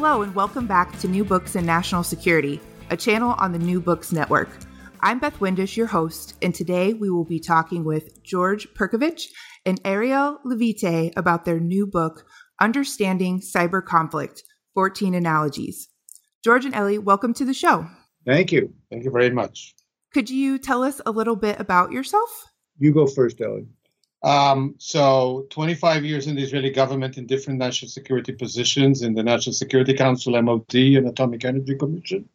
Hello, and welcome back to New Books in National Security, a channel on the New Books Network. I'm Beth Windisch, your host, and today we will be talking with George Perkovich and Ariel Levite about their new book, Understanding Cyber Conflict 14 Analogies. George and Ellie, welcome to the show. Thank you. Thank you very much. Could you tell us a little bit about yourself? You go first, Ellie. Um, so, 25 years in the Israeli government in different national security positions in the National Security Council, MOD, and Atomic Energy Commission.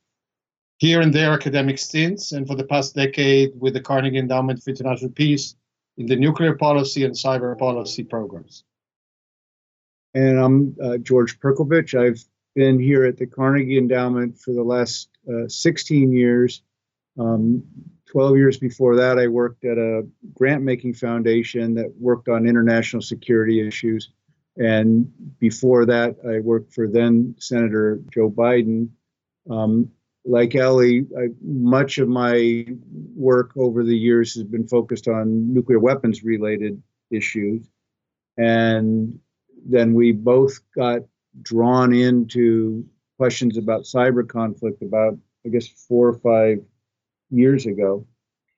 Here and there, academic stints, and for the past decade with the Carnegie Endowment for International Peace in the nuclear policy and cyber policy programs. And I'm uh, George Perkovich. I've been here at the Carnegie Endowment for the last uh, 16 years. Um, 12 years before that, I worked at a grant making foundation that worked on international security issues. And before that, I worked for then Senator Joe Biden. Um, like Ellie, I, much of my work over the years has been focused on nuclear weapons related issues. And then we both got drawn into questions about cyber conflict about, I guess, four or five years ago.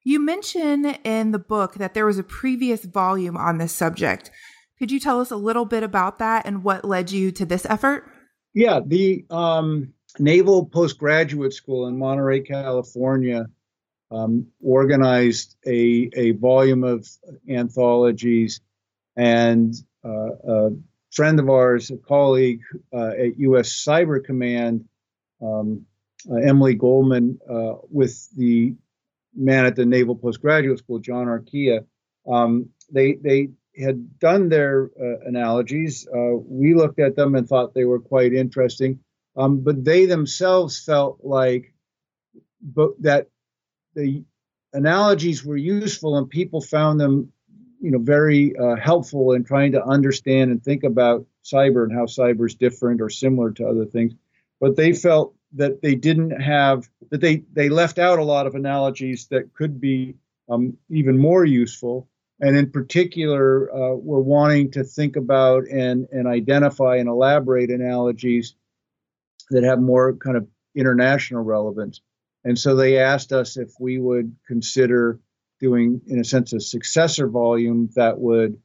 You mention in the book that there was a previous volume on this subject. Could you tell us a little bit about that and what led you to this effort? Yeah, the um, Naval Postgraduate School in Monterey, California, um, organized a, a volume of anthologies, and uh, a friend of ours, a colleague uh, at U.S. Cyber Command, um, Emily Goldman, uh, with the man at the Naval Postgraduate School, John Arquilla, um, they they had done their uh, analogies. Uh, we looked at them and thought they were quite interesting, um, but they themselves felt like but that the analogies were useful and people found them, you know, very uh, helpful in trying to understand and think about cyber and how cyber is different or similar to other things. But they felt that they didn't have that they they left out a lot of analogies that could be um, even more useful and in particular uh, we're wanting to think about and and identify and elaborate analogies that have more kind of international relevance. And so they asked us if we would consider doing in a sense a successor volume that would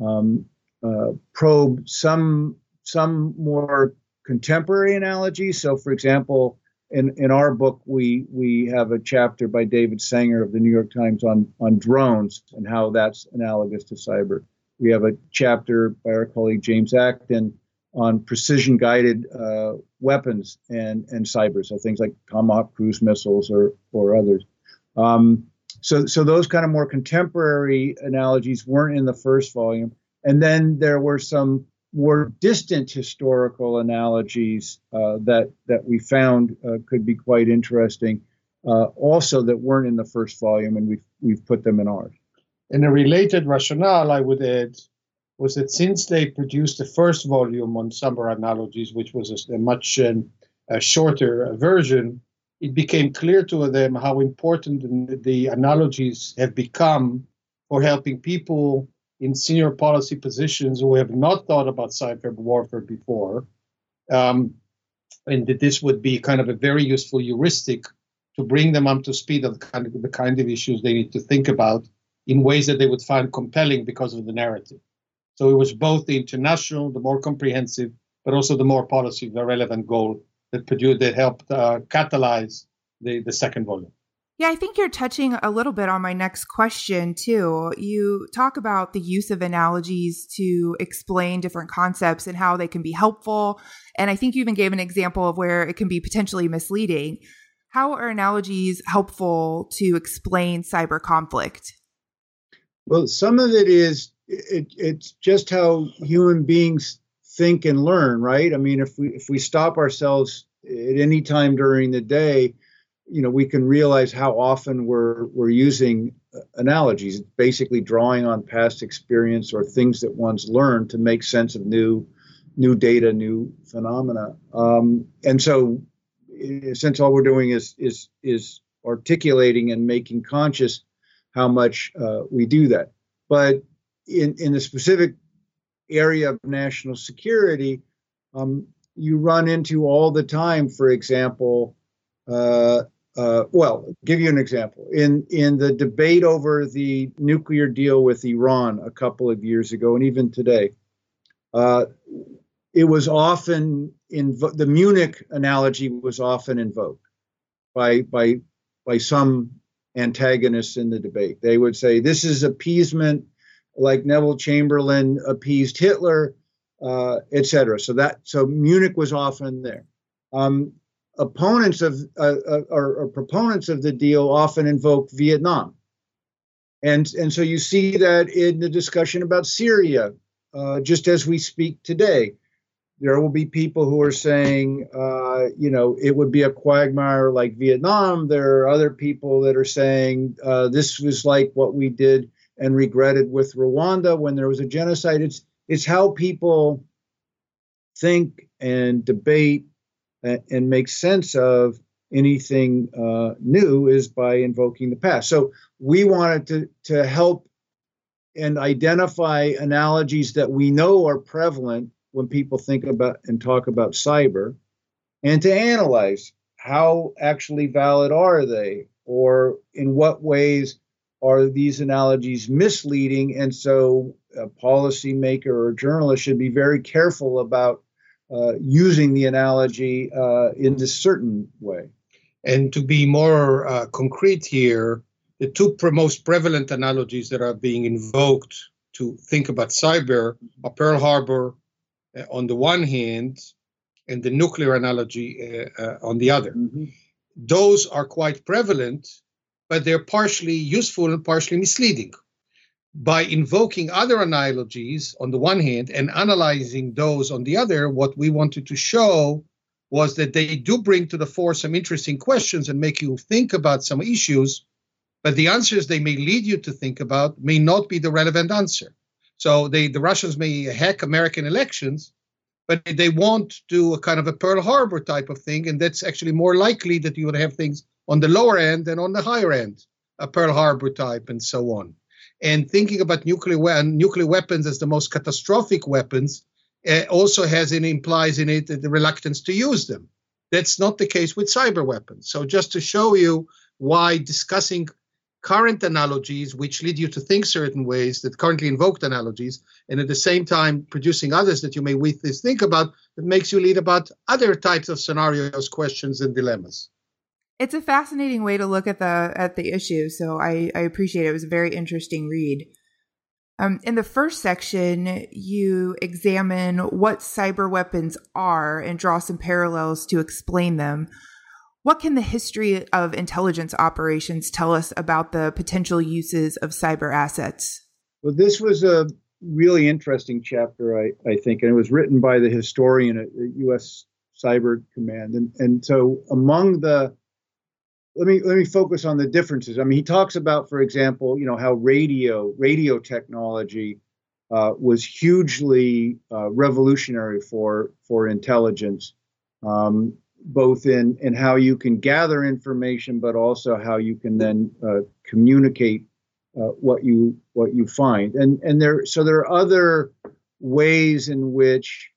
um, uh, probe some some more contemporary analogies. So, for example, in, in our book, we we have a chapter by David Sanger of the New York Times on on drones and how that's analogous to cyber. We have a chapter by our colleague James Acton on precision guided uh, weapons and and cyber, so things like Tomahawk cruise missiles or or others. Um, so so those kind of more contemporary analogies weren't in the first volume, and then there were some more distant historical analogies uh, that that we found uh, could be quite interesting, uh, also that weren't in the first volume, and we've we've put them in ours. And a related rationale I would add was that since they produced the first volume on summer analogies, which was a, a much um, a shorter version, it became clear to them how important the analogies have become for helping people in senior policy positions who have not thought about cyber warfare before, um, and that this would be kind of a very useful heuristic to bring them up to speed on the kind of, the kind of issues they need to think about in ways that they would find compelling because of the narrative. So it was both the international, the more comprehensive, but also the more policy relevant goal that produced that helped uh, catalyze the, the second volume. Yeah, I think you're touching a little bit on my next question, too. You talk about the use of analogies to explain different concepts and how they can be helpful. And I think you even gave an example of where it can be potentially misleading. How are analogies helpful to explain cyber conflict? Well, some of it is it, it's just how human beings think and learn, right? I mean, if we if we stop ourselves at any time during the day, you know, we can realize how often we're we're using uh, analogies, basically drawing on past experience or things that one's learned to make sense of new new data, new phenomena. Um, and so, since all we're doing is is is articulating and making conscious how much uh, we do that, but in in the specific area of national security, um, you run into all the time, for example, uh, uh, well, give you an example. In in the debate over the nuclear deal with Iran a couple of years ago, and even today, uh, it was often in the Munich analogy was often invoked by by by some antagonists in the debate. They would say this is appeasement like Neville Chamberlain appeased Hitler, uh, etc. So that so Munich was often there. Um, opponents of uh, uh, or, or, proponents of the deal often invoke Vietnam, and and so you see that in the discussion about Syria, uh, just as we speak today. There will be people who are saying, uh, you know, it would be a quagmire like Vietnam. There are other people that are saying uh, this was like what we did and regretted with Rwanda when there was a genocide. It's it's how people think and debate and, make sense of anything uh, new is by invoking the past. So we wanted to to help and identify analogies that we know are prevalent when people think about and talk about cyber, and to analyze how actually valid are they, or in what ways are these analogies misleading? And so a policymaker or journalist should be very careful about using the analogy uh, in this certain way. And to be more uh, concrete here, the two most prevalent analogies that are being invoked to think about cyber are Pearl Harbor uh, on the one hand and the nuclear analogy uh, uh, on the other. Mm-hmm. Those are quite prevalent but they're partially useful and partially misleading. By invoking other analogies on the one hand and analyzing those on the other, what we wanted to show was that they do bring to the fore some interesting questions and make you think about some issues, but the answers they may lead you to think about may not be the relevant answer. So they, the Russians may hack American elections, but they won't do a kind of a Pearl Harbor type of thing, and that's actually more likely that you would have things on the lower end and on the higher end, a Pearl Harbor type, and so on. And thinking about nuclear we- nuclear weapons as the most catastrophic weapons uh, also has and implies in it the reluctance to use them. That's not the case with cyber weapons. So just to show you why discussing current analogies, which lead you to think certain ways that currently invoked analogies, and at the same time producing others that you may with this think about, that makes you lead about other types of scenarios, questions, and dilemmas it's a fascinating way to look at the at the issue. So I, I appreciate it. It was a very interesting read. Um, in the first section, you examine what cyber weapons are and draw some parallels to explain them. What can the history of intelligence operations tell us about the potential uses of cyber assets? Well, this was a really interesting chapter, I, I think, and it was written by the historian at the U.S. Cyber Command. And, and so among the let me let me focus on the differences. I mean, he talks about, for example, you know how radio radio technology uh, was hugely uh, revolutionary for for intelligence, um, both in in how you can gather information, but also how you can then uh, communicate uh, what you what you find. And and there so there are other ways in which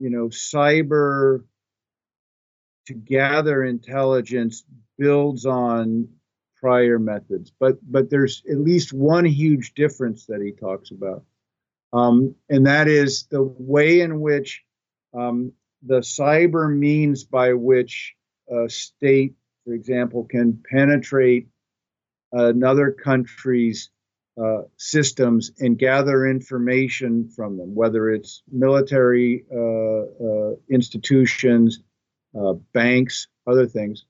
you know cyber to gather intelligence builds on prior methods, but but there's at least one huge difference that he talks about, um, and that is the way in which um, the cyber means by which a state, for example, can penetrate another country's uh, systems and gather information from them, whether it's military uh, uh, institutions, uh, banks, other things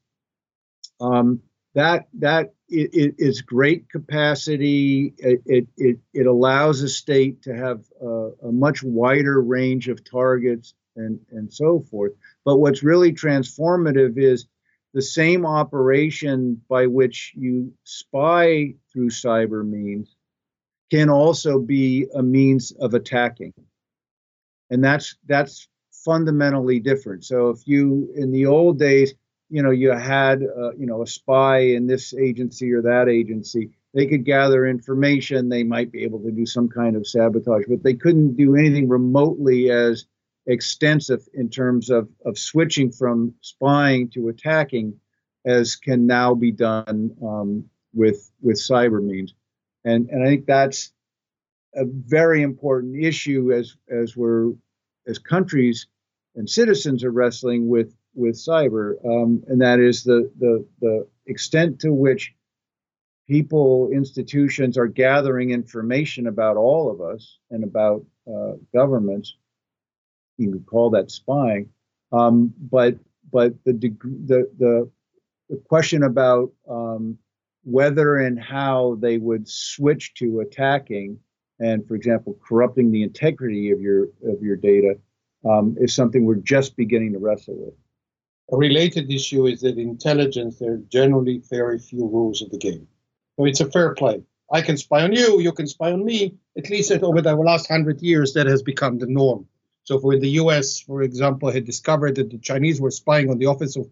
um, that that it, it is great capacity. It, it, it, allows a state to have a, a, much wider range of targets and, and so forth. But what's really transformative is the same operation by which you spy through cyber means can also be a means of attacking. And that's that's fundamentally different. So if you in the old days you know you had uh, you know a spy in this agency or that agency. They could gather information. They might be able to do some kind of sabotage but they couldn't do anything remotely as extensive in terms of of switching from spying to attacking as can now be done um, with with cyber means. And and i think that's a very important issue as as we're as countries and citizens are wrestling with with cyber, um, and that is the, the the extent to which people, institutions are gathering information about all of us and about uh, governments. You could call that spying, um, but but the, the the the question about um, whether and how they would switch to attacking and, for example, corrupting the integrity of your of your data um, is something we're just beginning to wrestle with. A related issue is that intelligence, there are generally very few rules of the game. So it's a fair play. I can spy on you, you can spy on me. At least over the last hundred years, that has become the norm. So, for the U.S., for example, had discovered that the Chinese were spying on the Office of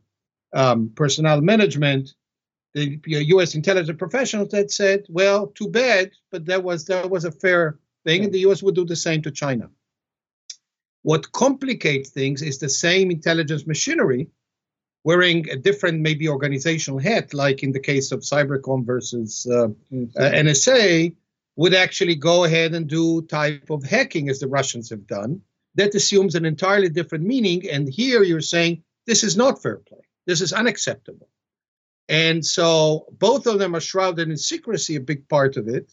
um, Personnel Management, the U.S. intelligence professionals had said, "Well, too bad, but that was that was a fair thing, and the U.S. would do the same to China." What complicates things is the same intelligence machinery wearing a different maybe organizational hat, like in the case of Cybercom versus uh, uh, NSA, would actually go ahead and do type of hacking as the Russians have done. That assumes an entirely different meaning. And here you're saying this is not fair play. This is unacceptable. And so both of them are shrouded in secrecy, a big part of it.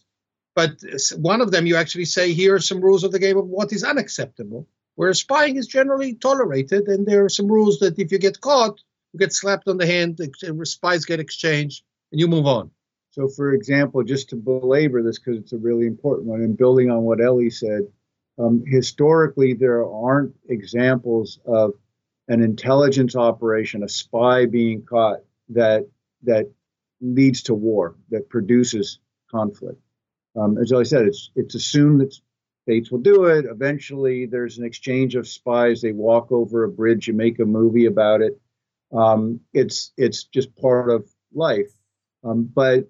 But one of them, you actually say, here are some rules of the game of what is unacceptable, whereas spying is generally tolerated. And there are some rules that if you get caught, you get slapped on the hand, the spies get exchanged, and you move on. So, for example, just to belabor this because it's a really important one, and building on what Ellie said, um, historically there aren't examples of an intelligence operation, a spy being caught that that leads to war, that produces conflict. Um, as I said, it's it's assumed that states will do it. Eventually, there's an exchange of spies. They walk over a bridge. You make a movie about it. Um, it's it's just part of life. Um, but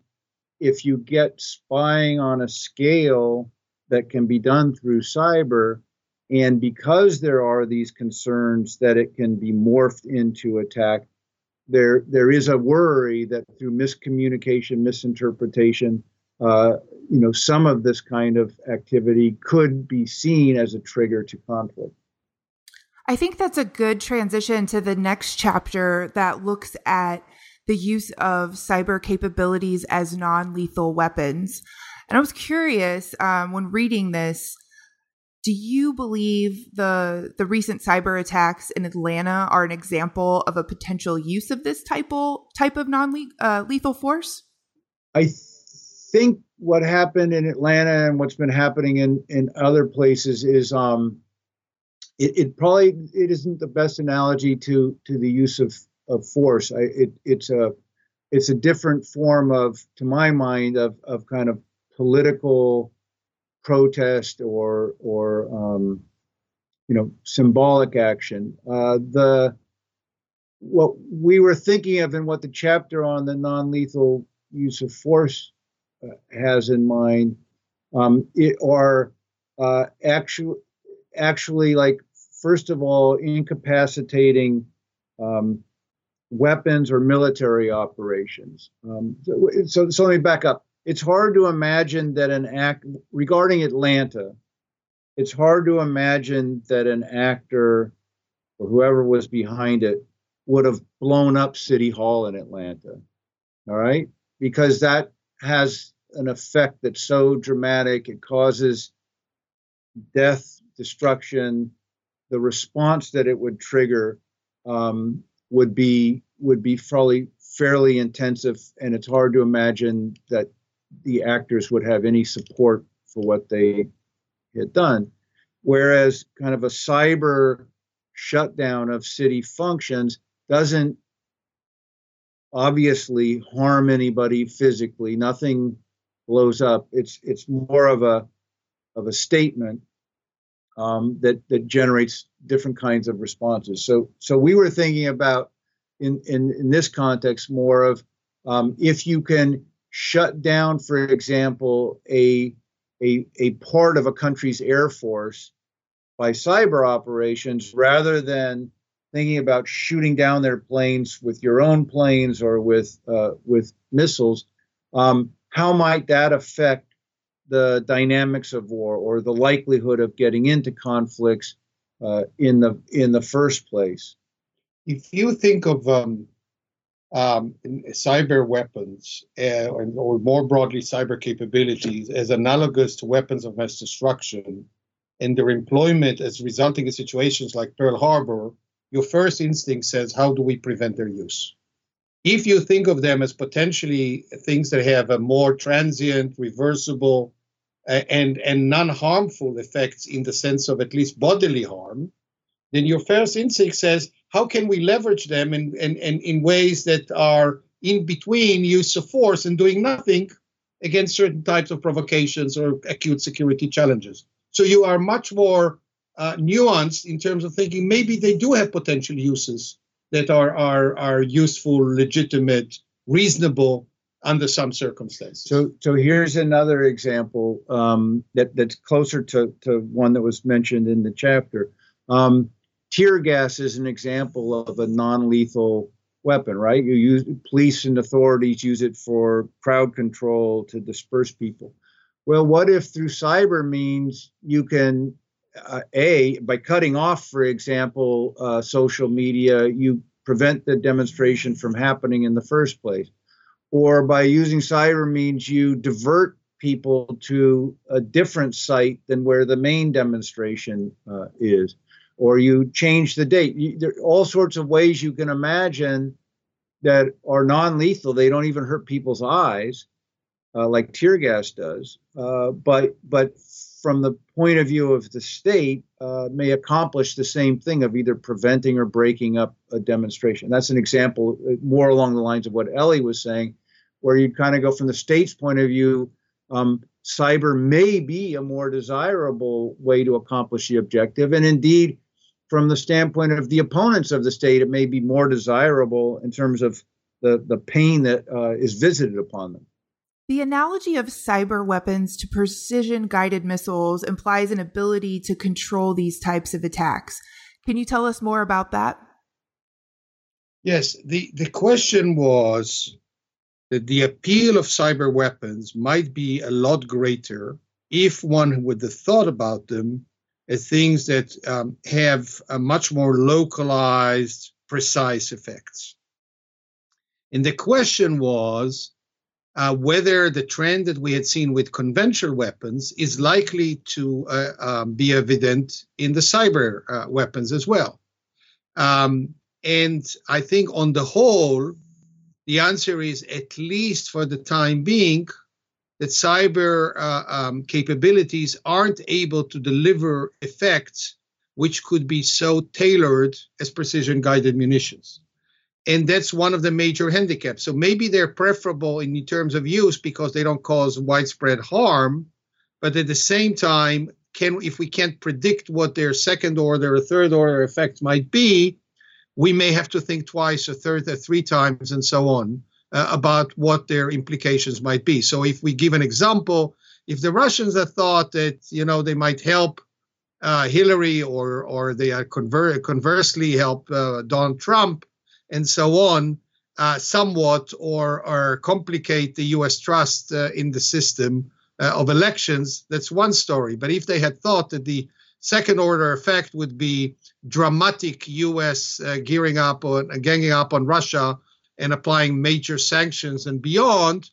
if you get spying on a scale that can be done through cyber, and because there are these concerns that it can be morphed into attack, there there is a worry that through miscommunication, misinterpretation, uh, you know, some of this kind of activity could be seen as a trigger to conflict. I think that's a good transition to the next chapter that looks at the use of cyber capabilities as non lethal weapons. And I was curious um, when reading this. Do you believe the the recent cyber attacks in Atlanta are an example of a potential use of this type of, type of non uh, lethal force? I think what happened in Atlanta and what's been happening in in other places is um, it, it probably it isn't the best analogy to to the use of of force. I, it, it's a it's a different form of, to my mind, of of kind of political protest or or um, you know symbolic action. Uh, the what we were thinking of and what the chapter on the non-lethal use of force uh, has in mind um, it, are uh, actually actually like first of all, incapacitating um, weapons or military operations. Um, so, so let me back up. It's hard to imagine that an act regarding Atlanta, it's hard to imagine that an actor or whoever was behind it would have blown up City Hall in Atlanta. All right? Because that has an effect that's so dramatic, it causes death, destruction, the response that it would trigger um, would be would be probably fairly intensive, and it's hard to imagine that the actors would have any support for what they had done. Whereas, kind of a cyber shutdown of city functions doesn't obviously harm anybody physically. Nothing blows up. It's it's more of a of a statement um, that that generates different kinds of responses. So so we were thinking about in in, in this context more of um, if you can shut down, for example, a a a part of a country's air force by cyber operations rather than thinking about shooting down their planes with your own planes or with uh, with missiles. Um, how might that affect the dynamics of war or the likelihood of getting into conflicts uh, in the in the first place. If you think of um, um, cyber weapons uh, or more broadly cyber capabilities as analogous to weapons of mass destruction and their employment as resulting in situations like Pearl Harbor, your first instinct says, how do we prevent their use? If you think of them as potentially things that have a more transient, reversible, and and non-harmful effects in the sense of at least bodily harm, then your first instinct says, how can we leverage them in, in, in, ways that are in between use of force and doing nothing against certain types of provocations or acute security challenges. So you are much more uh, nuanced in terms of thinking maybe they do have potential uses that are are are useful, legitimate, reasonable, under some circumstances. So, so here's another example um, that that's closer to to one that was mentioned in the chapter. Um, tear gas is an example of a non-lethal weapon, right? You use police and authorities use it for crowd control to disperse people. Well, what if through cyber means you can uh, a by cutting off, for example, uh, social media, you prevent the demonstration from happening in the first place or by using cyber means you divert people to a different site than where the main demonstration uh, is, or you change the date. You, there are all sorts of ways you can imagine that are non-lethal. They don't even hurt people's eyes, uh, like tear gas does. Uh, but but from the point of view of the state, uh, may accomplish the same thing of either preventing or breaking up a demonstration. That's an example, uh, more along the lines of what Ellie was saying where you'd kind of go from the state's point of view, um, cyber may be a more desirable way to accomplish the objective. And indeed, from the standpoint of the opponents of the state, it may be more desirable in terms of the, the pain that uh, is visited upon them. The analogy of cyber weapons to precision guided missiles implies an ability to control these types of attacks. Can you tell us more about that? Yes, the, the question was that the appeal of cyber weapons might be a lot greater if one would have thought about them as things that um, have a much more localized, precise effects. And the question was uh, whether the trend that we had seen with conventional weapons is likely to uh, um, be evident in the cyber uh, weapons as well. Um, and I think on the whole, the answer is at least for the time being that cyber uh, um, capabilities aren't able to deliver effects which could be so tailored as precision guided munitions. And that's one of the major handicaps. So maybe they're preferable in terms of use because they don't cause widespread harm, but at the same time, can if we can't predict what their second order or third order effects might be, we may have to think twice or third or three times and so on uh, about what their implications might be. So if we give an example, if the Russians had thought that you know they might help uh, Hillary or or they are conver- conversely help uh, Donald Trump and so on uh, somewhat or or complicate the U.S. trust uh, in the system uh, of elections, that's one story. But if they had thought that the second order effect would be dramatic U.S. Uh, gearing up on uh, ganging up on Russia and applying major sanctions and beyond,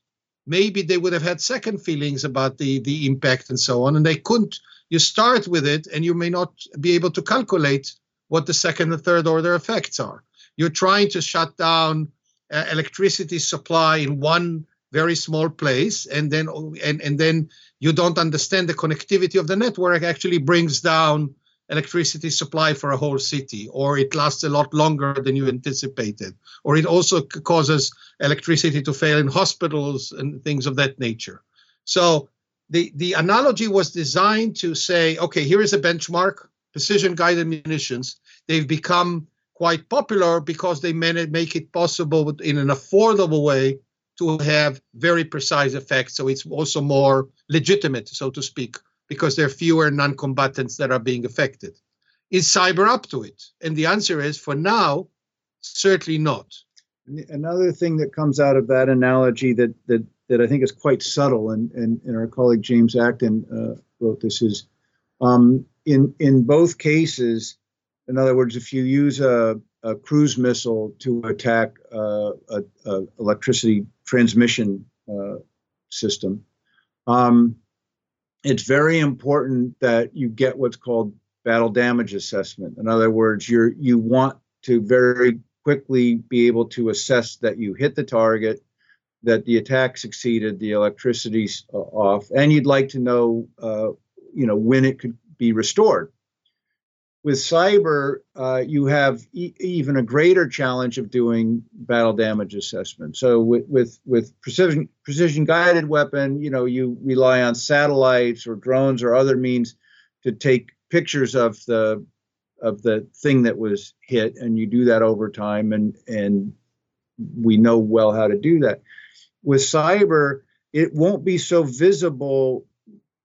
maybe they would have had second feelings about the the impact and so on, and they couldn't. You start with it, and you may not be able to calculate what the second and third order effects are. You're trying to shut down uh, electricity supply in one very small place, and then and, and then you don't understand the connectivity of the network actually brings down electricity supply for a whole city, or it lasts a lot longer than you anticipated, or it also causes electricity to fail in hospitals and things of that nature. So the, the analogy was designed to say, okay, here is a benchmark, precision guided munitions. They've become quite popular because they make it possible in an affordable way to have very precise effects. So it's also more legitimate, so to speak, because there are fewer non combatants that are being affected. Is cyber up to it? And the answer is for now, certainly not. Another thing that comes out of that analogy that that that I think is quite subtle, and and, and our colleague James Acton uh, wrote this is um, in in both cases. In other words, if you use a, a cruise missile to attack uh, a, a, electricity transmission uh, system, um, it's very important that you get what's called battle damage assessment. In other words, you you want to very quickly be able to assess that you hit the target, that the attack succeeded, the electricity's uh, off, and you'd like to know, uh, you know, when it could be restored with cyber, uh, you have e- even a greater challenge of doing battle damage assessment. So with, with with precision precision guided weapon, you know, you rely on satellites or drones or other means to take pictures of the of the thing that was hit, and you do that over time, and and we know well how to do that. With cyber, it won't be so visible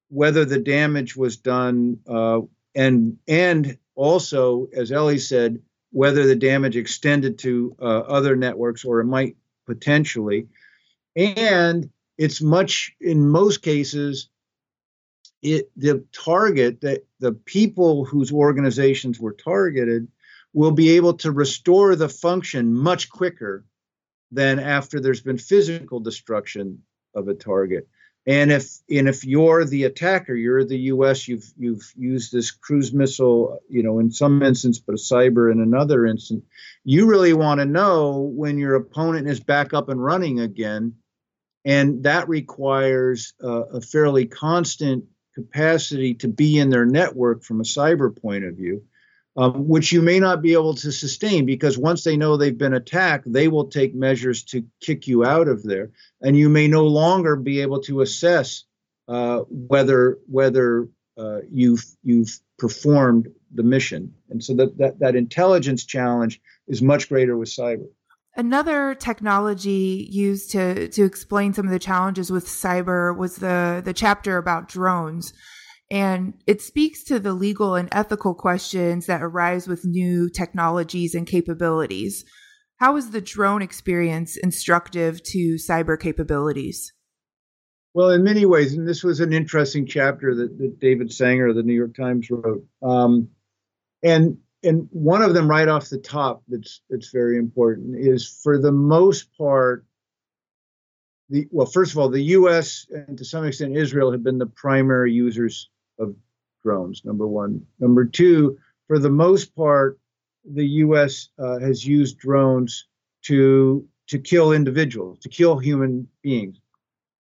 whether the damage was done uh, and and also, as Ellie said, whether the damage extended to uh, other networks or it might potentially. And it's much, in most cases, it the target that the people whose organizations were targeted will be able to restore the function much quicker than after there's been physical destruction of a target. And if and if you're the attacker, you're the U.S. You've you've used this cruise missile, you know, in some instance, but a cyber in another instance. You really want to know when your opponent is back up and running again, and that requires uh, a fairly constant capacity to be in their network from a cyber point of view um, which you may not be able to sustain because once they know they've been attacked, they will take measures to kick you out of there, and you may no longer be able to assess uh, whether whether uh, you've you've performed the mission. And so that, that that intelligence challenge is much greater with cyber. Another technology used to to explain some of the challenges with cyber was the the chapter about drones. And it speaks to the legal and ethical questions that arise with new technologies and capabilities. How is the drone experience instructive to cyber capabilities? Well, in many ways, and this was an interesting chapter that, that David Sanger of the New York Times wrote. Um, and and one of them right off the top that's that's very important is for the most part the well first of all the US and to some extent Israel have been the primary users of drones, number one. Number two, for the most part, the U.S. Uh, has used drones to to kill individuals, to kill human beings,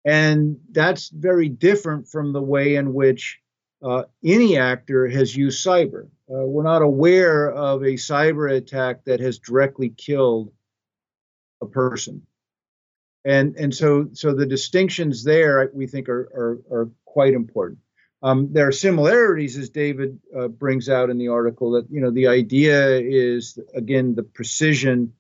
and that's very different from the way in which uh, any actor has used cyber. Uh, we're not aware of a cyber attack that has directly killed a person, and and so so the distinctions there we think are are, are quite important. Um, there are similarities, as David uh, brings out in the article, that you know the idea is again the precision.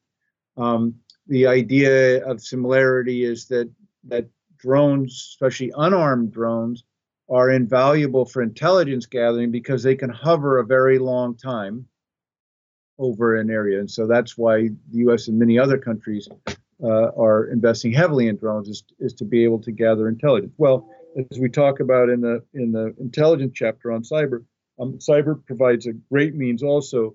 Um, the idea of similarity is that that drones, especially unarmed drones, are invaluable for intelligence gathering because they can hover a very long time over an area, and so that's why the U.S. and many other countries uh, are investing heavily in drones is, is to be able to gather intelligence. Well as we talk about in the in the intelligence chapter on cyber, um, cyber provides a great means also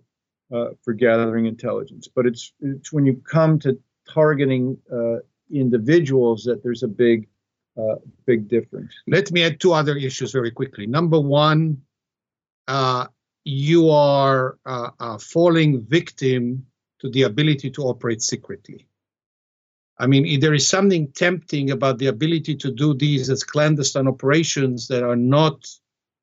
uh, for gathering intelligence. But it's it's when you come to targeting uh, individuals that there's a big uh, big difference. Let me add two other issues very quickly. Number one, uh, you are uh, falling victim to the ability to operate secretly. I mean, there is something tempting about the ability to do these as clandestine operations that are not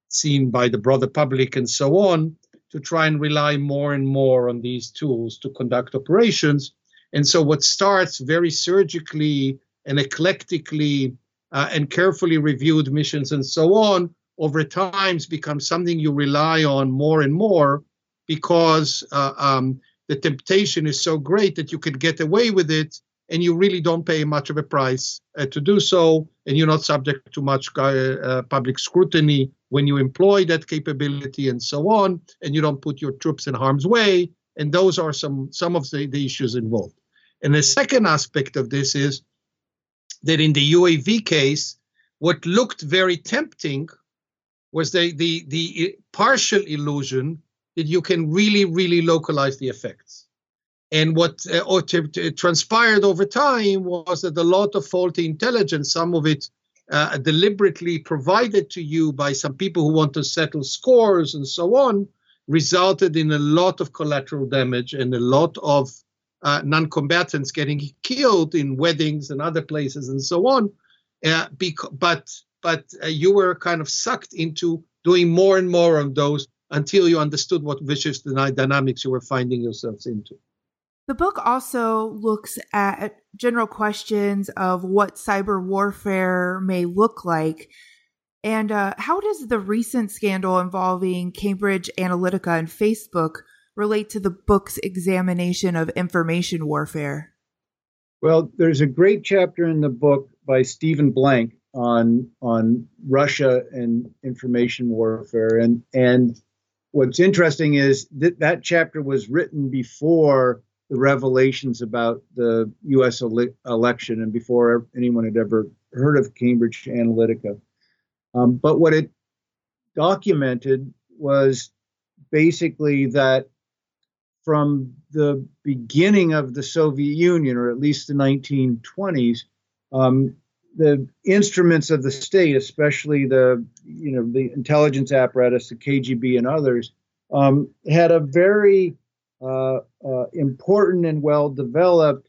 seen by the broader public and so on, to try and rely more and more on these tools to conduct operations. And so, what starts very surgically and eclectically uh, and carefully reviewed missions and so on over times becomes something you rely on more and more because uh, um, the temptation is so great that you can get away with it and you really don't pay much of a price uh, to do so and you're not subject to much uh, uh, public scrutiny when you employ that capability and so on and you don't put your troops in harm's way and those are some some of the, the issues involved. And the second aspect of this is that in the uav case what looked very tempting was the the the partial illusion that you can really really localize the effects and what uh, transpired over time was that a lot of faulty intelligence some of it uh, deliberately provided to you by some people who want to settle scores and so on resulted in a lot of collateral damage and a lot of uh, non-combatants getting killed in weddings and other places and so on. Uh, but but uh, you were kind of sucked into doing more and more of those until you understood what vicious dynamics you were finding yourselves into. The book also looks at general questions of what cyber warfare may look like. And uh, how does the recent scandal involving Cambridge Analytica and Facebook relate to the book's examination of information warfare? Well, there's a great chapter in the book by Stephen Blank on on Russia and information warfare, and and what's interesting is that that chapter was written before the revelations about the U.S. Ele- election and before anyone had ever heard of Cambridge Analytica. Um, but what it documented was basically that from the beginning of the Soviet Union, or at least the 1920s, um, the instruments of the state, especially the you know the intelligence apparatus, the KGB and others, um, had a very uh, uh, important and well developed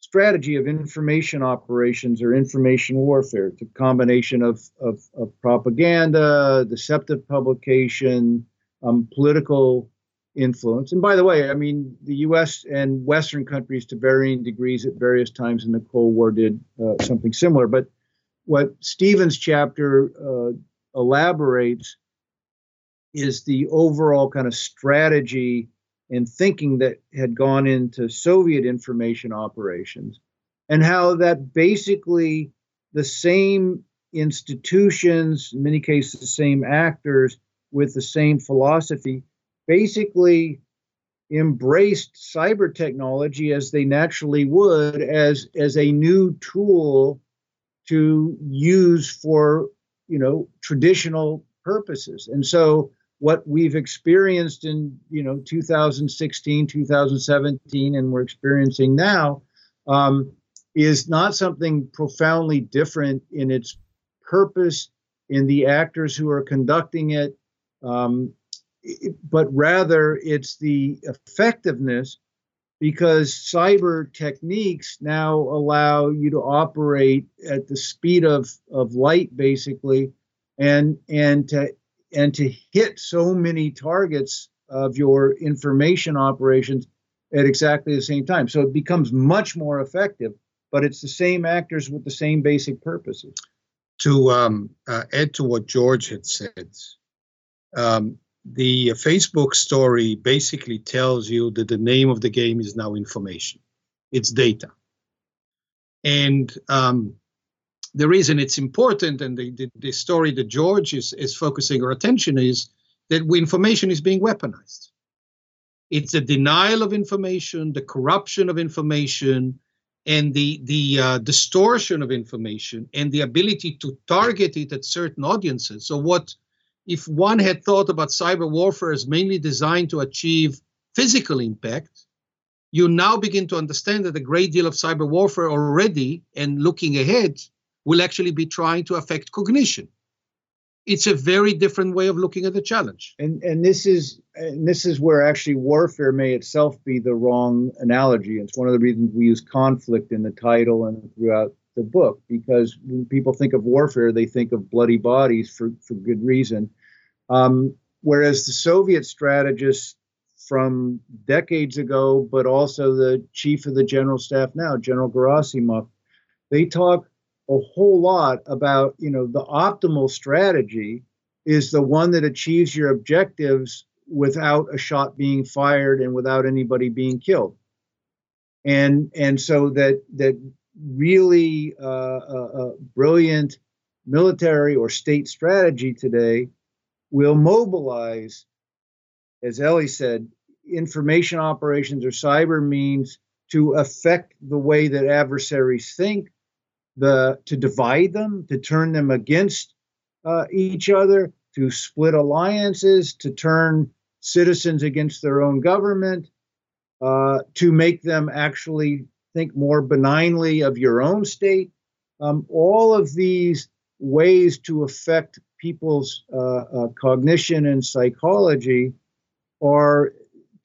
strategy of information operations or information warfare. It's a combination of, of, of propaganda, deceptive publication, um, political influence. And by the way, I mean, the US and Western countries to varying degrees at various times in the Cold War did uh, something similar. But what Stephen's chapter uh, elaborates is the overall kind of strategy and thinking that had gone into Soviet information operations, and how that basically the same institutions, in many cases, the same actors with the same philosophy, basically embraced cyber technology as they naturally would as as a new tool to use for you know traditional purposes. And so what we've experienced in you know 2016 2017 and we're experiencing now um, is not something profoundly different in its purpose in the actors who are conducting it um, but rather it's the effectiveness because cyber techniques now allow you to operate at the speed of, of light basically and and to and to hit so many targets of your information operations at exactly the same time. So it becomes much more effective, but it's the same actors with the same basic purposes. To um, uh, add to what George had said, um, the Facebook story basically tells you that the name of the game is now information, it's data. And um, the reason it's important and the, the, the, story that George is, is focusing our attention is that information is being weaponized. It's a denial of information, the corruption of information, and the, the uh, distortion of information, and the ability to target it at certain audiences. So, what if one had thought about cyber warfare as mainly designed to achieve physical impact? You now begin to understand that a great deal of cyber warfare already and looking ahead will actually be trying to affect cognition. it's a very different way of looking at the challenge. And and this is and this is where actually warfare may itself be the wrong analogy. It's one of the reasons we use conflict in the title and throughout the book because when people think of warfare, they think of bloody bodies for for good reason. Um, whereas the Soviet strategists from decades ago, but also the chief of the general staff now, General Gerasimov, they talk a whole lot about, you know, the optimal strategy is the one that achieves your objectives without a shot being fired and without anybody being killed. And and so that that really uh, uh, uh, brilliant military or state strategy today will mobilize, as Ellie said, information operations or cyber means to affect the way that adversaries think, the to divide them, to turn them against uh, each other, to split alliances, to turn citizens against their own government, uh, to make them actually think more benignly of your own state. Um, all of these ways to affect people's uh, uh cognition and psychology are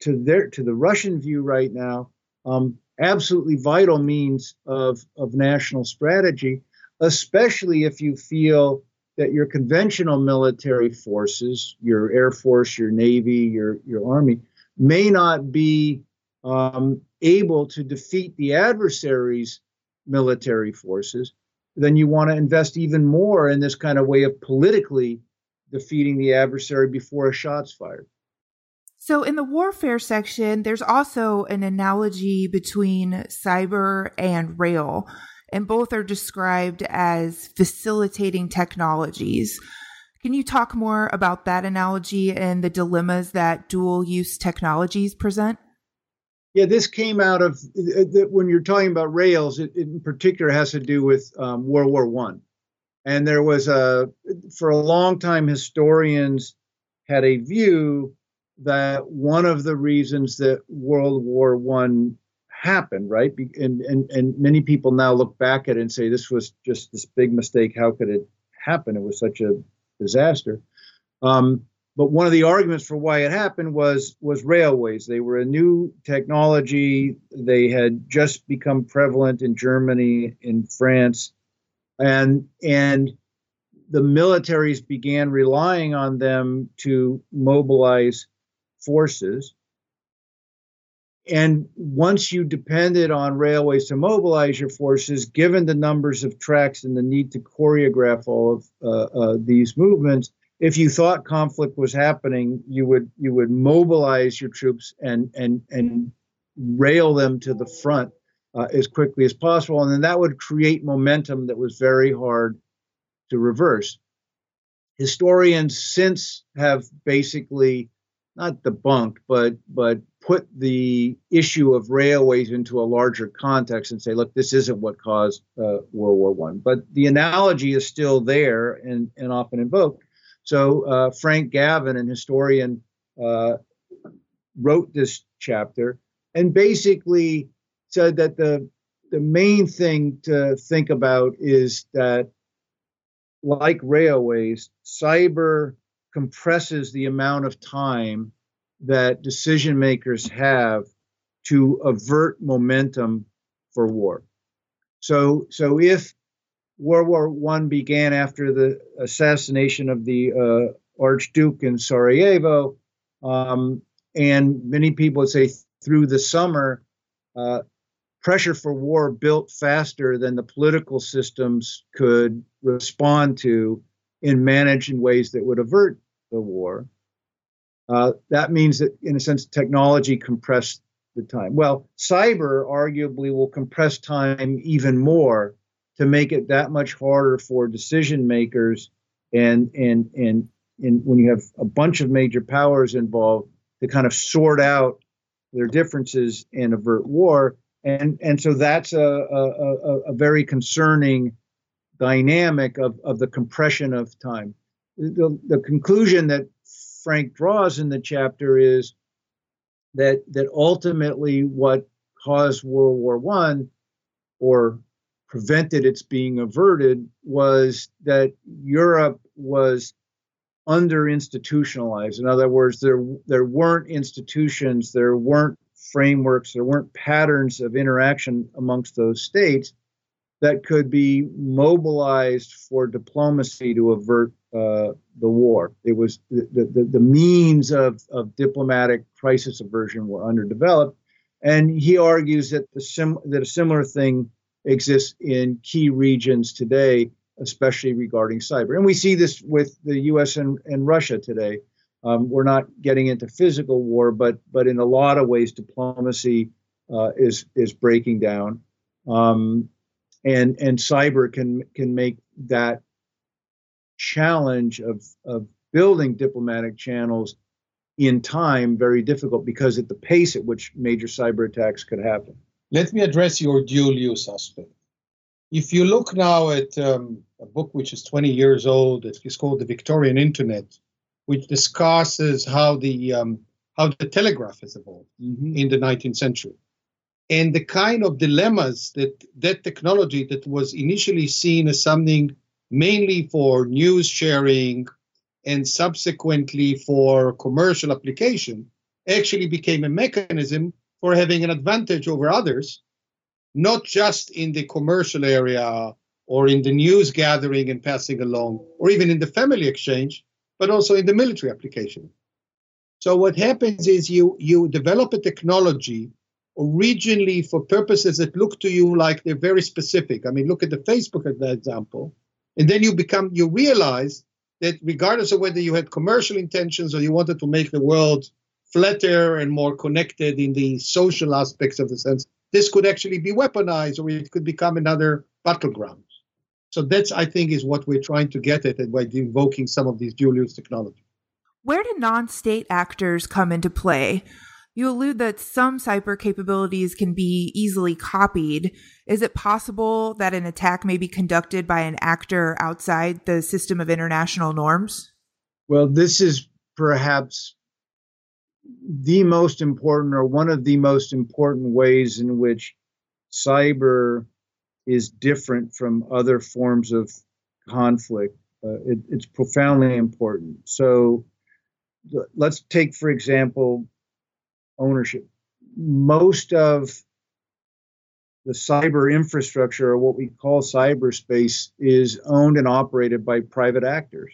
to their to the Russian view right now um, absolutely vital means of, of national strategy, especially if you feel that your conventional military forces, your Air Force, your Navy, your, your Army, may not be um, able to defeat the adversary's military forces, then you want to invest even more in this kind of way of politically defeating the adversary before a shot's fired. So, in the warfare section, there's also an analogy between cyber and rail, and both are described as facilitating technologies. Can you talk more about that analogy and the dilemmas that dual use technologies present? Yeah, this came out of when you're talking about rails. It, in particular has to do with um, World War One, and there was a for a long time historians had a view that one of the reasons that World War One happened, right? And, and and many people now look back at it and say this was just this big mistake. How could it happen? It was such a disaster. Um, but one of the arguments for why it happened was was railways. They were a new technology. They had just become prevalent in Germany, in France, and and the militaries began relying on them to mobilize forces. And once you depended on railways to mobilize your forces, given the numbers of tracks and the need to choreograph all of uh, uh, these movements, if you thought conflict was happening, you would you would mobilize your troops and and and rail them to the front uh, as quickly as possible, and then that would create momentum that was very hard to reverse. Historians since have basically not debunked, but but put the issue of railways into a larger context and say, look, this isn't what caused uh, World War One. But the analogy is still there and, and often invoked. So uh, Frank Gavin, an historian, uh, wrote this chapter and basically said that the the main thing to think about is that, like railways, cyber compresses the amount of time that decision makers have to avert momentum for war. So, so if World War One began after the assassination of the uh, Archduke in Sarajevo, um, and many people would say through the summer, uh, pressure for war built faster than the political systems could respond to and manage in ways that would avert the war. Uh, that means that, in a sense, technology compressed the time. Well, cyber arguably will compress time even more to make it that much harder for decision makers and and and and when you have a bunch of major powers involved to kind of sort out their differences and avert war and and so that's a a, a very concerning dynamic of, of the compression of time the, the conclusion that Frank draws in the chapter is that that ultimately what caused World War One or prevented its being averted was that Europe was under institutionalized. In other words, there there weren't institutions, there weren't frameworks, there weren't patterns of interaction amongst those states that could be mobilized for diplomacy to avert the war. It was the, the, the means of, of diplomatic crisis aversion were underdeveloped. And he argues that, the sim, that a similar thing exists in key regions today, especially regarding cyber. And we see this with the US and, and Russia today. Um, we're not getting into physical war, but but in a lot of ways, diplomacy uh, is is breaking down, um, and and cyber can can make that challenge of of building diplomatic channels in time very difficult because at the pace at which major cyber attacks could happen. Let me address your dual use aspect. If you look now at um, a book which is 20 years old, it's called The Victorian Internet, which discusses how the um, how the telegraph has evolved mm-hmm. in the 19th century and the kind of dilemmas that that technology that was initially seen as something mainly for news sharing and subsequently for commercial application actually became a mechanism for having an advantage over others not just in the commercial area or in the news gathering and passing along or even in the family exchange but also in the military application. So what happens is you you develop a technology originally for purposes that look to you like they're very specific. I mean, look at the Facebook example, and then you become you realize that regardless of whether you had commercial intentions or you wanted to make the world flatter and more connected in the social aspects of the sense, this could actually be weaponized or it could become another battleground. So that's, I think, is what we're trying to get at by invoking some of these dual use technology. Where do non state actors come into play? You allude that some cyber capabilities can be easily copied. Is it possible that an attack may be conducted by an actor outside the system of international norms? Well, this is perhaps the most important or one of the most important ways in which cyber is different from other forms of conflict. Uh, it, it's profoundly important. So let's take, for example, ownership. Most of the cyber infrastructure, or what we call cyberspace, is owned and operated by private actors.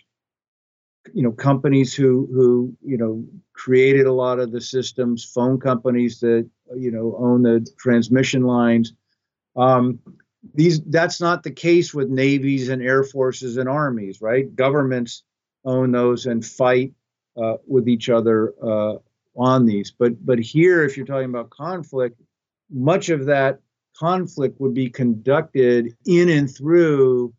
You know, companies who who you know created a lot of the systems, phone companies that you know own the transmission lines. Um, these that's not the case with navies and air forces and armies right governments own those and fight uh, with each other uh, on these. But but here if you're talking about conflict much of that conflict would be conducted in and through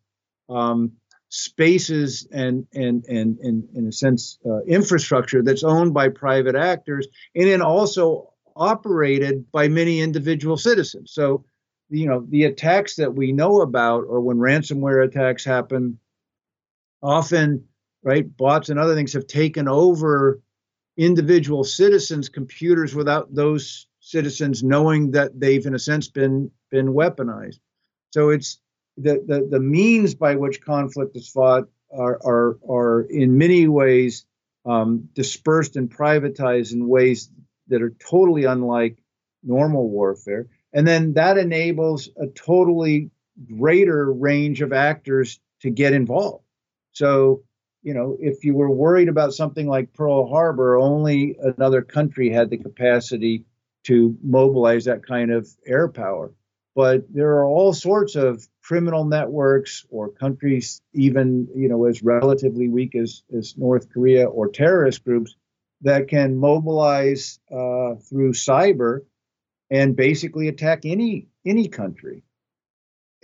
um, spaces and and and, and in a sense uh, infrastructure that's owned by private actors and then also operated by many individual citizens. So you know the attacks that we know about or when ransomware attacks happen often right bots and other things have taken over individual citizens computers without those citizens knowing that they've in a sense been been weaponized so it's the the, the means by which conflict is fought are are are in many ways um, dispersed and privatized in ways that are totally unlike normal warfare and then that enables a totally greater range of actors to get involved. So, you know, if you were worried about something like Pearl Harbor, only another country had the capacity to mobilize that kind of air power. But there are all sorts of criminal networks or countries, even you know, as relatively weak as, as North Korea or terrorist groups that can mobilize uh, through cyber and basically attack any any country.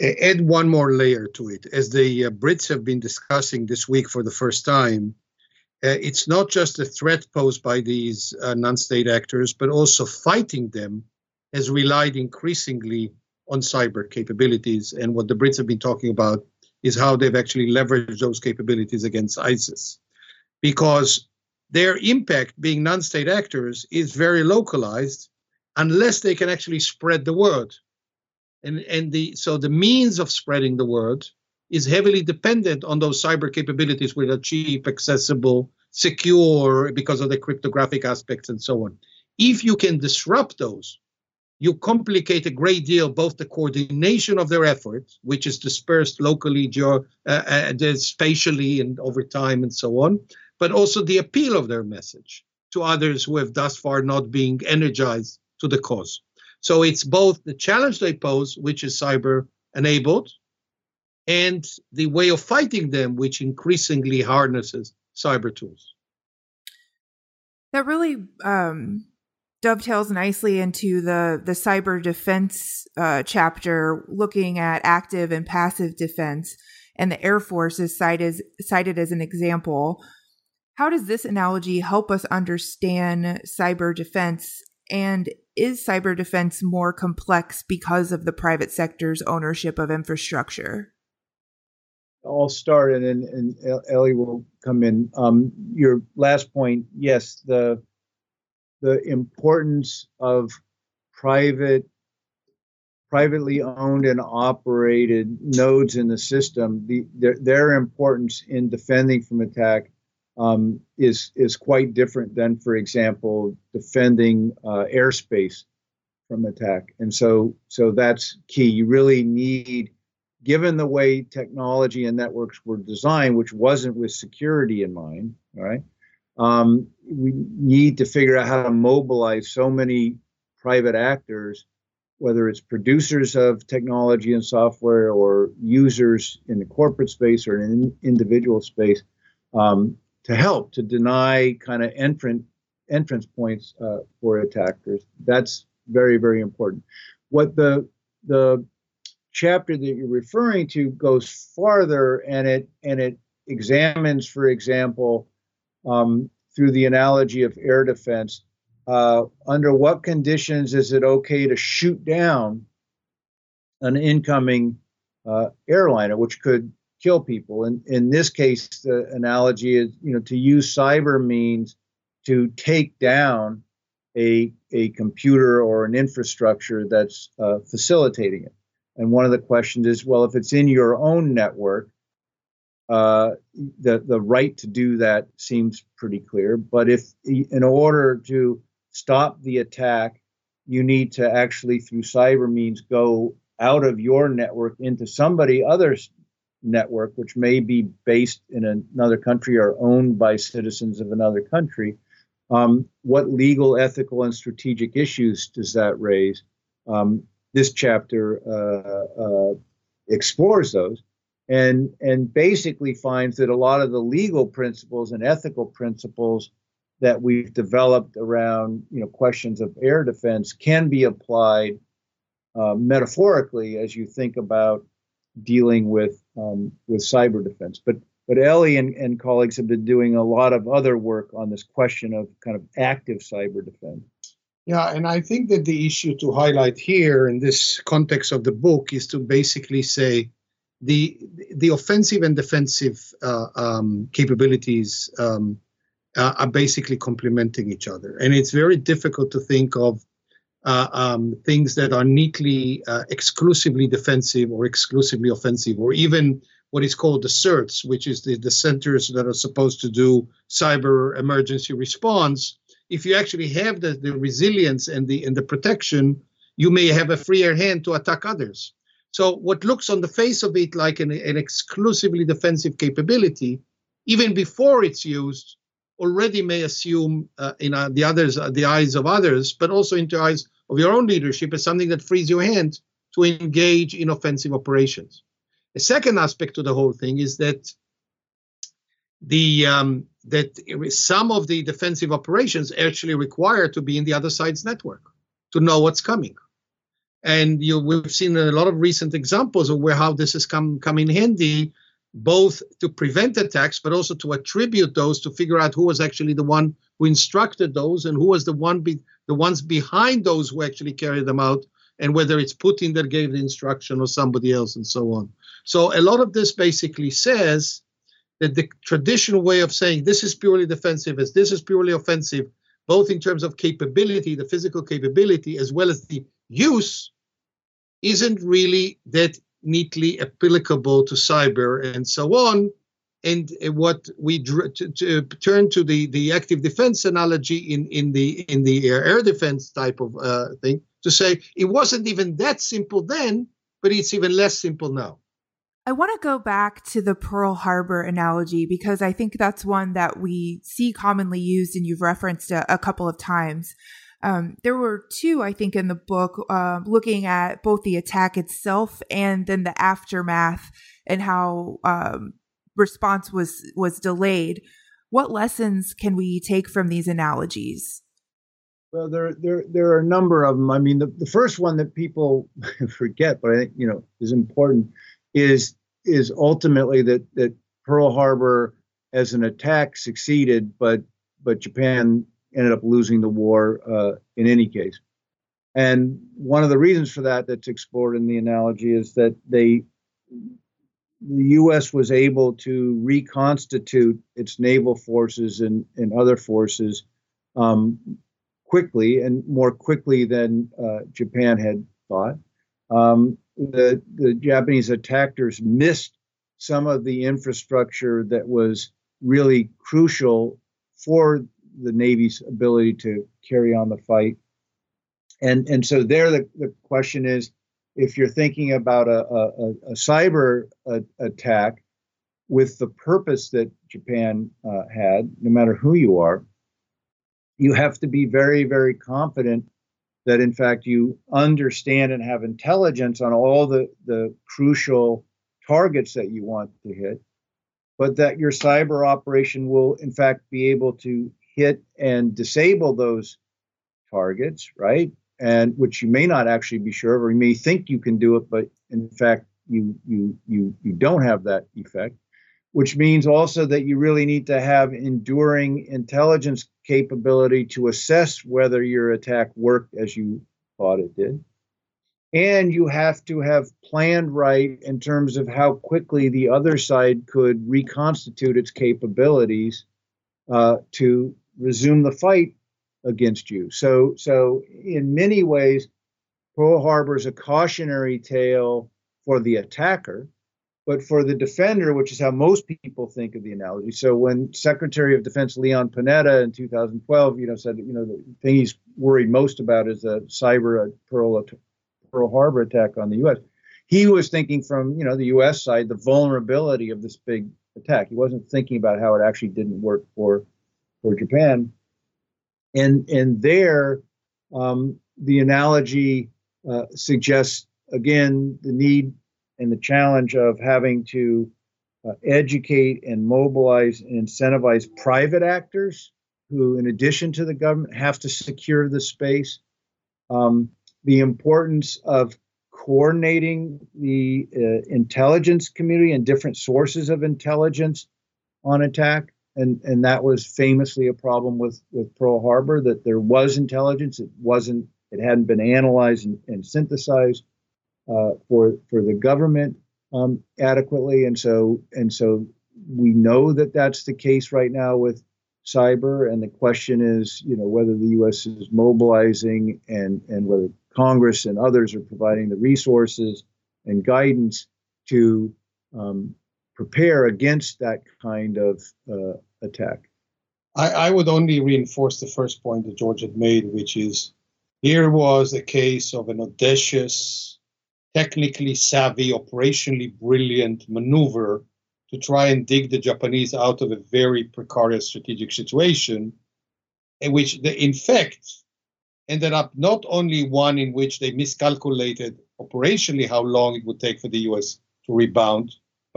Add one more layer to it. As the uh, Brits have been discussing this week for the first time, uh, it's not just a threat posed by these uh, non state actors, but also fighting them has relied increasingly on cyber capabilities. And what the Brits have been talking about is how they've actually leveraged those capabilities against ISIS. Because their impact, being non state actors, is very localized unless they can actually spread the word. And, and the so the means of spreading the word is heavily dependent on those cyber capabilities which are cheap, accessible, secure because of the cryptographic aspects and so on. If you can disrupt those, you complicate a great deal both the coordination of their efforts, which is dispersed locally, geo, uh, uh, spatially, and over time, and so on, but also the appeal of their message to others who have thus far not been energized to the cause. So it's both the challenge they pose, which is cyber enabled, and the way of fighting them, which increasingly harnesses cyber tools. That really um, dovetails nicely into the the cyber defense uh, chapter, looking at active and passive defense, and the Air Force is cited cited as an example. How does this analogy help us understand cyber defense? And is cyber defense more complex because of the private sector's ownership of infrastructure? I'll start and then and Ellie will come in. Um, your last point, yes, the the importance of private privately owned and operated nodes in the system, the, their, their importance in defending from attack um, is is quite different than, for example, defending uh, airspace from attack. And so so that's key. You really need given the way technology and networks were designed, which wasn't with security in mind, right? Um, we need to figure out how to mobilize so many private actors, whether it's producers of technology and software or users in the corporate space or in individual space, um, to help to deny kind of entrant entrance points uh, for attackers. That's very very important. What the the chapter that you're referring to goes farther and it and it examines, for example, um, through the analogy of air defense, uh, under what conditions is it okay to shoot down an incoming uh, airliner, which could kill people? And in this case, the analogy is, you know, to use cyber means to take down a a computer or an infrastructure that's uh, facilitating it. And one of the questions is, well, if it's in your own network, uh, the the right to do that seems pretty clear. But if in order to stop the attack, you need to actually through cyber means go out of your network into somebody other's network, which may be based in another country or owned by citizens of another country. Um, what legal, ethical, and strategic issues does that raise? Um, this chapter uh, uh, explores those and and basically finds that a lot of the legal principles and ethical principles that we've developed around you know questions of air defense can be applied uh, metaphorically as you think about dealing with um, with cyber defense. But but Ellie and, and colleagues have been doing a lot of other work on this question of kind of active cyber defense. Yeah, and I think that the issue to highlight here in this context of the book is to basically say the the offensive and defensive uh, um, capabilities um, uh, are basically complementing each other, and it's very difficult to think of uh, um, things that are neatly uh, exclusively defensive or exclusively offensive, or even what is called the CERTs, which is the, the centers that are supposed to do cyber emergency response if you actually have the, the resilience and the and the protection, you may have a freer hand to attack others. So what looks on the face of it like an, an exclusively defensive capability, even before it's used, already may assume uh, in uh, the others, uh, the eyes of others, but also into eyes of your own leadership as something that frees your hand to engage in offensive operations. A second aspect to the whole thing is that the um, that some of the defensive operations actually require to be in the other side's network to know what's coming. And you, we've seen a lot of recent examples of where how this has come come in handy, both to prevent attacks, but also to attribute those to figure out who was actually the one who instructed those and who was the one be, the ones behind those who actually carried them out, and whether it's Putin that gave the instruction or somebody else, and so on. So a lot of this basically says that the traditional way of saying this is purely defensive as this is purely offensive, both in terms of capability, the physical capability, as well as the use, isn't really that neatly applicable to cyber and so on. And what we drew, to, to turn to the, the active defense analogy in, in the in the air, defense type of uh, thing to say it wasn't even that simple then, but it's even less simple now. I want to go back to the Pearl Harbor analogy because I think that's one that we see commonly used and you've referenced a, a couple of times. Um, there were two, I think, in the book uh, looking at both the attack itself and then the aftermath and how um, response was was delayed. What lessons can we take from these analogies? Well, there, there, there are a number of them. I mean, the, the first one that people forget, but I think you know is important, is is ultimately that that Pearl Harbor as an attack succeeded, but but Japan ended up losing the war uh, in any case. And one of the reasons for that that's explored in the analogy is that they the U.S. was able to reconstitute its naval forces and, and other forces um, quickly and more quickly than uh, Japan had thought. Um, the, the Japanese attackers missed some of the infrastructure that was really crucial for the Navy's ability to carry on the fight. And, and so there the, the question is if you're thinking about a, a, a cyber a, attack with the purpose that Japan uh, had, no matter who you are, you have to be very, very confident that in fact you understand and have intelligence on all the, the crucial targets that you want to hit, but that your cyber operation will in fact be able to hit and disable those targets, right? And which you may not actually be sure of, or you may think you can do it, but in fact you you you you don't have that effect which means also that you really need to have enduring intelligence capability to assess whether your attack worked as you thought it did. And you have to have planned right in terms of how quickly the other side could reconstitute its capabilities uh, to resume the fight against you. So, so in many ways, Pearl Harbor is a cautionary tale for the attacker but for the defender, which is how most people think of the analogy. So when Secretary of Defense Leon Panetta in 2012, you know, said, you know, the thing he's worried most about is a cyber Pearl Pearl Harbor attack on the U.S. He was thinking from, you know, the U.S. side the vulnerability of this big attack. He wasn't thinking about how it actually didn't work for for Japan. And and there, um, the analogy uh, suggests again the need and the challenge of having to uh, educate and mobilize and incentivize private actors who, in addition to the government, have to secure the space. Um, the importance of coordinating the uh, intelligence community and different sources of intelligence on attack. And, and that was famously a problem with, with Pearl Harbor that there was intelligence, it wasn't, it hadn't been analyzed and, and synthesized uh, for for the government um, adequately, and so and so we know that that's the case right now with cyber. And the question is, you know, whether the U.S. is mobilizing and and whether Congress and others are providing the resources and guidance to um, prepare against that kind of uh, attack. I, I, would only reinforce the first point that George had made, which is here was a case of an audacious technically savvy, operationally brilliant maneuver to try and dig the Japanese out of a very precarious strategic situation, in which they, in fact, ended up not only one in which they miscalculated operationally how long it would take for the US to rebound,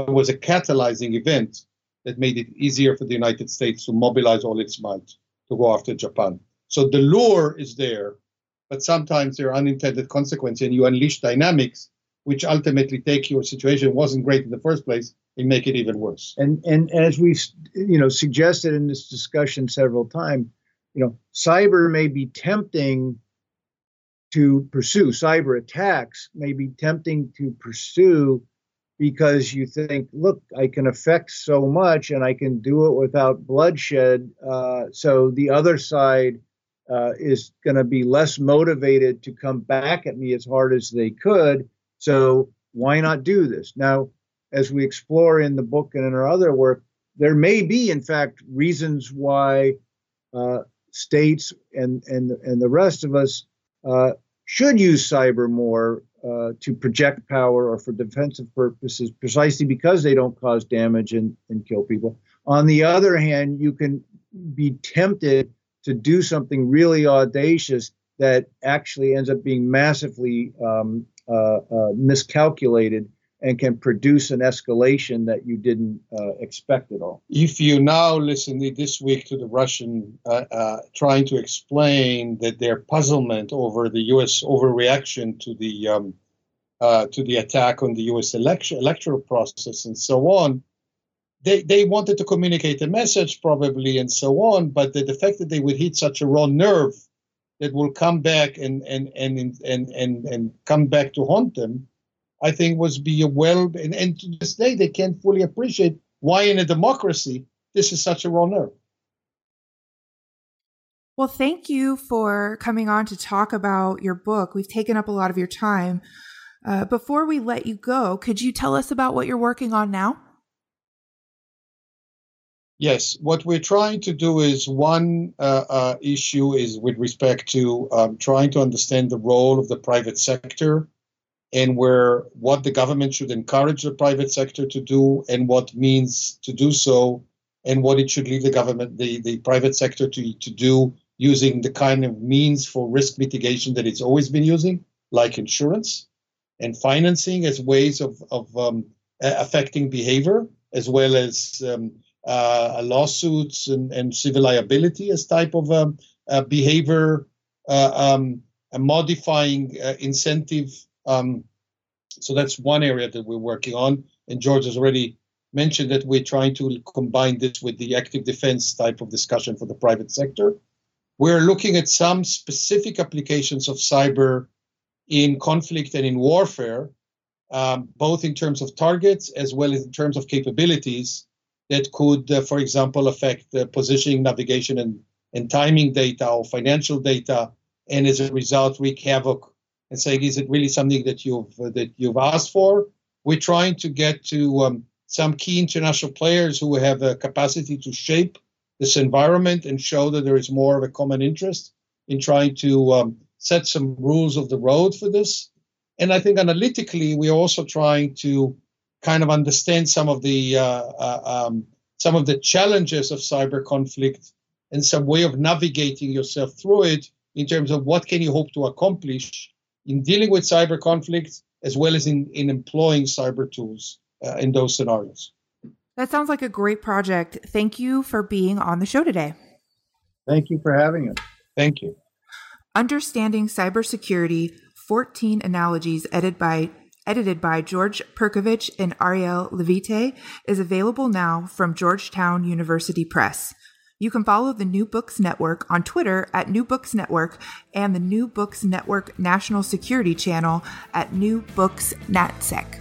was a catalyzing event that made it easier for the United States to mobilize all its might to go after Japan. So the lure is there, but sometimes there are unintended consequences and you unleash dynamics which ultimately take your situation wasn't great in the first place and make it even worse. And and as we've you know suggested in this discussion several times, you know, cyber may be tempting to pursue cyber attacks may be tempting to pursue because you think, look, I can affect so much and I can do it without bloodshed. Uh, so the other side uh, is going to be less motivated to come back at me as hard as they could. So why not do this? Now, as we explore in the book and in our other work, there may be, in fact, reasons why uh, states and, and, and the rest of us uh, should use cyber more uh, to project power or for defensive purposes, precisely because they don't cause damage and, and kill people. On the other hand, you can be tempted to do something really audacious that actually ends up being massively um, uh, uh, miscalculated and can produce an escalation that you didn't uh, expect at all. If you now listen this week to the Russian uh, uh, trying to explain that their puzzlement over the U.S. overreaction to the um, uh, to the attack on the U.S. election electoral process and so on, they they wanted to communicate a message probably and so on, but the, the fact that they would hit such a raw nerve that will come back and and and and and, and come back to haunt them I think was be a well and, and to this day they can't fully appreciate why in a democracy this is such a raw nerve. Well, thank you for coming on to talk about your book. We've taken up a lot of your time. Uh, before we let you go, could you tell us about what you're working on now? Yes, what we're trying to do is one uh, uh, issue is with respect to um, trying to understand the role of the private sector and where what the government should encourage the private sector to do and what means to do so and what it should leave the government the, the private sector to, to do using the kind of means for risk mitigation that it's always been using like insurance and financing as ways of, of um, affecting behavior as well as um, uh, lawsuits and, and civil liability as type of um, uh, behavior uh, um, modifying uh, incentive um, so that's one area that we're working on. And George has already mentioned that we're trying to combine this with the active defense type of discussion for the private sector. We're looking at some specific applications of cyber in conflict and in warfare, um, both in terms of targets as well as in terms of capabilities that could, uh, for example, affect positioning, navigation, and, and timing data or financial data, and as a result, wreak havoc and saying, is it really something that you've that you've asked for? We're trying to get to um, some key international players who have a capacity to shape this environment and show that there is more of a common interest in trying to um, set some rules of the road for this. And I think analytically, we're also trying to kind of understand some of the uh, uh, um, some of the challenges of cyber conflict and some way of navigating yourself through it in terms of what can you hope to accomplish in dealing with cyber conflicts as well as in, in employing cyber tools uh, in those scenarios. That sounds like a great project. Thank you for being on the show today. Thank you for having us. Thank you. Understanding Cybersecurity 14 Analogies edited by edited by George Perkovich and Ariel Levite is available now from Georgetown University Press. You can follow the New Books Network on Twitter at New Books Network and the New Books Network National Security Channel at New Books NatSec.